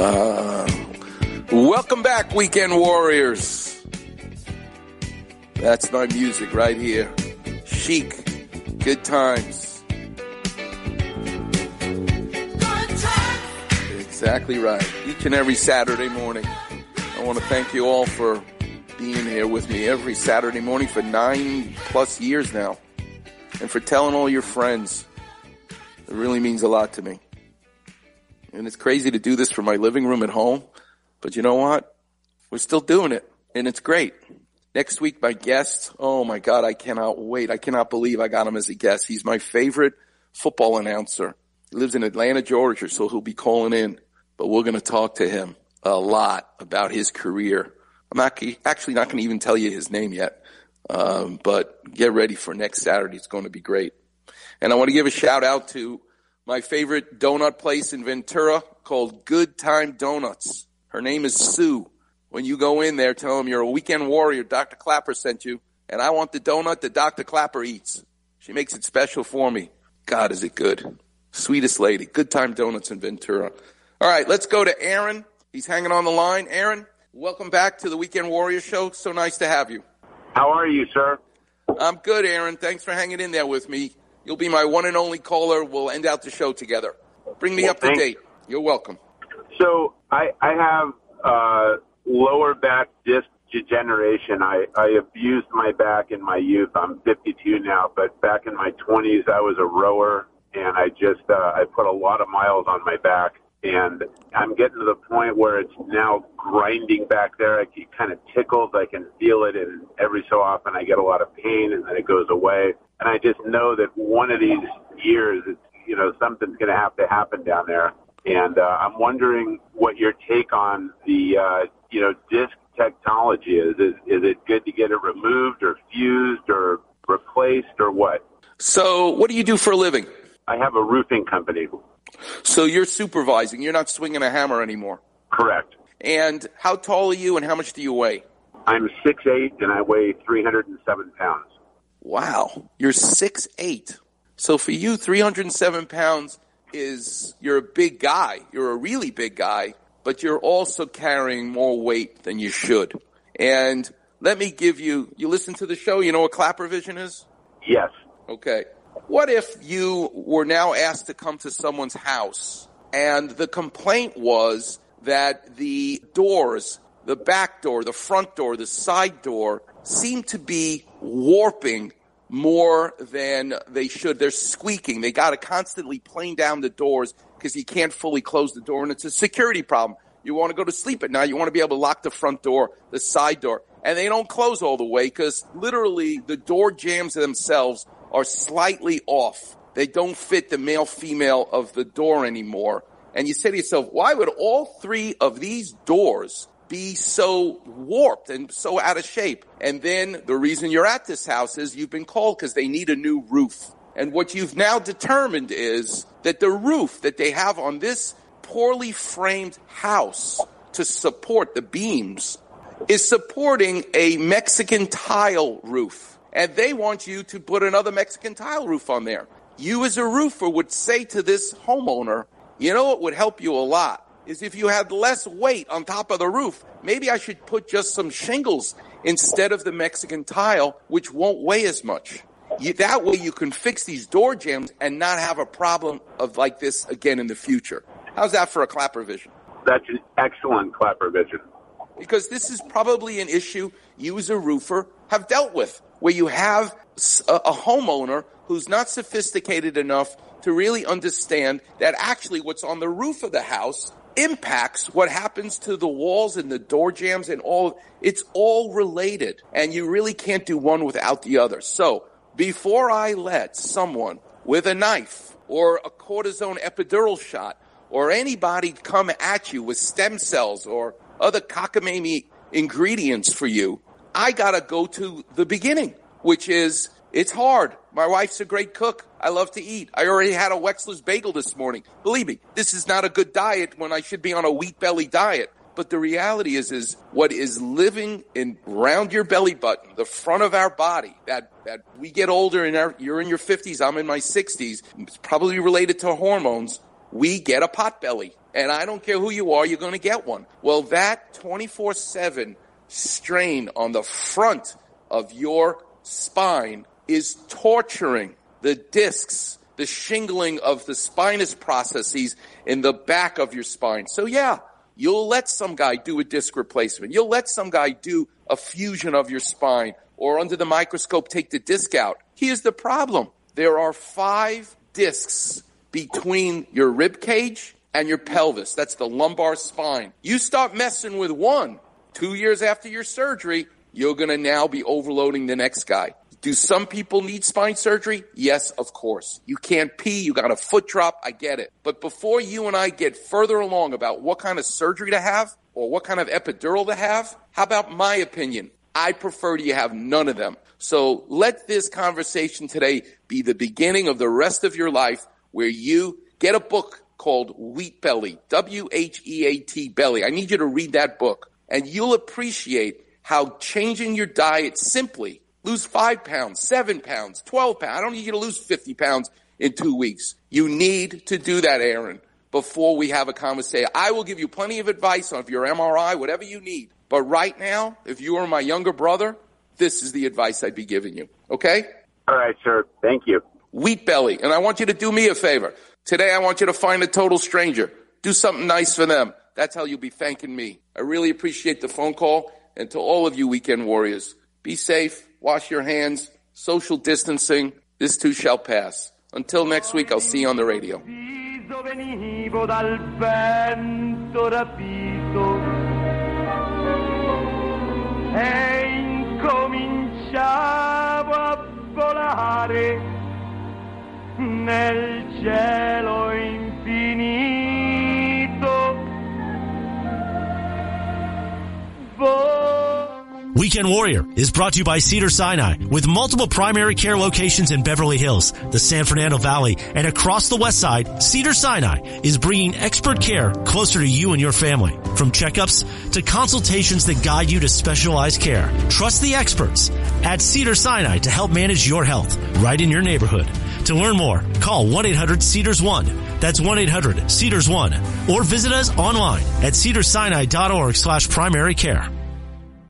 Uh, welcome back, Weekend Warriors. That's my music right here. Chic, good times. Exactly right. Each and every Saturday morning. I want to thank you all for being here with me every Saturday morning for nine plus years now. And for telling all your friends. It really means a lot to me. And it's crazy to do this from my living room at home. But you know what? We're still doing it. And it's great. Next week, my guest. Oh my God, I cannot wait. I cannot believe I got him as a guest. He's my favorite football announcer. He lives in Atlanta, Georgia, so he'll be calling in. But we're going to talk to him a lot about his career. I'm actually not going to even tell you his name yet. Um, but get ready for next Saturday. It's going to be great. And I want to give a shout out to my favorite donut place in Ventura called Good Time Donuts. Her name is Sue. When you go in there, tell them you're a weekend warrior. Dr. Clapper sent you, and I want the donut that Dr. Clapper eats. She makes it special for me. God, is it good. Sweetest lady. Good Time Donuts in Ventura. All right, let's go to Aaron. He's hanging on the line. Aaron, welcome back to the Weekend Warrior Show. So nice to have you. How are you, sir? I'm good, Aaron. Thanks for hanging in there with me. You'll be my one and only caller. We'll end out the show together. Bring me Well, up to date. You're welcome. So I, I have uh, lower back disc degeneration. I, I abused my back in my youth. I'm 52 now, but back in my 20s, I was a rower, and I just uh, I put a lot of miles on my back, and I'm getting to the point where it's now grinding back there. It kind of tickles. I can feel it, and every so often I get a lot of pain, and then it goes away. And I just know that one of these years, it's you know something's going to have to happen down there. And uh, I'm wondering what your take on the uh, you know disc technology is. Is is it good to get it removed or fused or replaced or what? So, what do you do for a living? I have a roofing company. So, you're supervising. You're not swinging a hammer anymore. Correct. And how tall are you and how much do you weigh? I'm six eight and I weigh 307 pounds. Wow. You're six eight. So, for you, 307 pounds is, you're a big guy. You're a really big guy, but you're also carrying more weight than you should. And let me give you, you listen to the show, you know what clapper vision is? Yes. Okay. What if you were now asked to come to someone's house and the complaint was that the doors, the back door, the front door, the side door seem to be warping more than they should. They're squeaking. They got to constantly plane down the doors because you can't fully close the door and it's a security problem. You want to go to sleep at night. You want to be able to lock the front door, the side door, and they don't close all the way because literally the door jambs themselves are slightly off. They don't fit the male female of the door anymore. And you say to yourself, why would all three of these doors be so warped and so out of shape? And then the reason you're at this house is you've been called because they need a new roof. And what you've now determined is that the roof that they have on this poorly framed house to support the beams is supporting a Mexican tile roof. And they want you to put another Mexican tile roof on there. You as a roofer would say to this homeowner, you know what would help you a lot is if you had less weight on top of the roof, maybe I should put just some shingles instead of the Mexican tile, which won't weigh as much. You, that way you can fix these door jambs and not have a problem of like this again in the future. How's that for a clapper vision? That's an excellent clapper vision. because this is probably an issue you as a roofer have dealt with, where you have a homeowner who's not sophisticated enough to really understand that actually what's on the roof of the house impacts what happens to the walls and the door jambs and all. It's all related, and you really can't do one without the other. So before I let someone with a knife or a cortisone epidural shot or anybody come at you with stem cells or other cockamamie ingredients for you, I gotta go to the beginning, which is it's hard. My wife's a great cook. I love to eat. I already had a Wexler's bagel this morning. Believe me, this is not a good diet when I should be on a wheat belly diet. But the reality is, is what is living in round your belly button, the front of our body, that, that we get older and our, you're in your fifties, I'm in my sixties. It's probably related to hormones. we get a pot belly. And I don't care who you are, you're going to get one. Well, that 24 7 strain on the front of your spine is torturing the discs, the shingling of the spinous processes in the back of your spine. So yeah, you'll let some guy do a disc replacement. You'll let some guy do a fusion of your spine or under the microscope take the disc out. Here's the problem. There are five discs between your rib cage and your pelvis. That's the lumbar spine. You start messing with one two years after your surgery, you're going to now be overloading the next guy. Do some people need spine surgery? Yes, of course. You can't pee, you got a foot drop, I get it. But before you and I get further along about what kind of surgery to have or what kind of epidural to have, how about my opinion? I prefer you have none of them. So let this conversation today be the beginning of the rest of your life where you get a book called Wheat Belly, W-H-E-A-T Belly. I need you to read that book and you'll appreciate how changing your diet simply lose five pounds, seven pounds, 12 pounds. I don't need you to lose 50 pounds in two weeks. You need to do that, Aaron, before we have a conversation. I will give you plenty of advice on your MRI, whatever you need. But right now, if you are my younger brother, this is the advice I'd be giving you. Okay? All right, sir. Thank you. Wheat belly. And I want you to do me a favor. Today, I want you to find a total stranger. Do something nice for them. That's how you'll be thanking me. I really appreciate the phone call. And to all of you weekend warriors, be safe, wash your hands, social distancing. This too shall pass. Until next week, I'll see you on the radio. Nel cielo Weekend Warrior is brought to you by Cedars-Sinai with multiple primary care locations in Beverly Hills, the San Fernando Valley, and across the west side. Cedars-Sinai is bringing expert care closer to you and your family. From checkups to consultations that guide you to specialized care. Trust the experts at Cedars-Sinai to help manage your health right in your neighborhood. To learn more, call 1-800-CEDARS-1. That's 1-800-CEDARS-1. Or visit us online at cedarsinai.org slash primary care.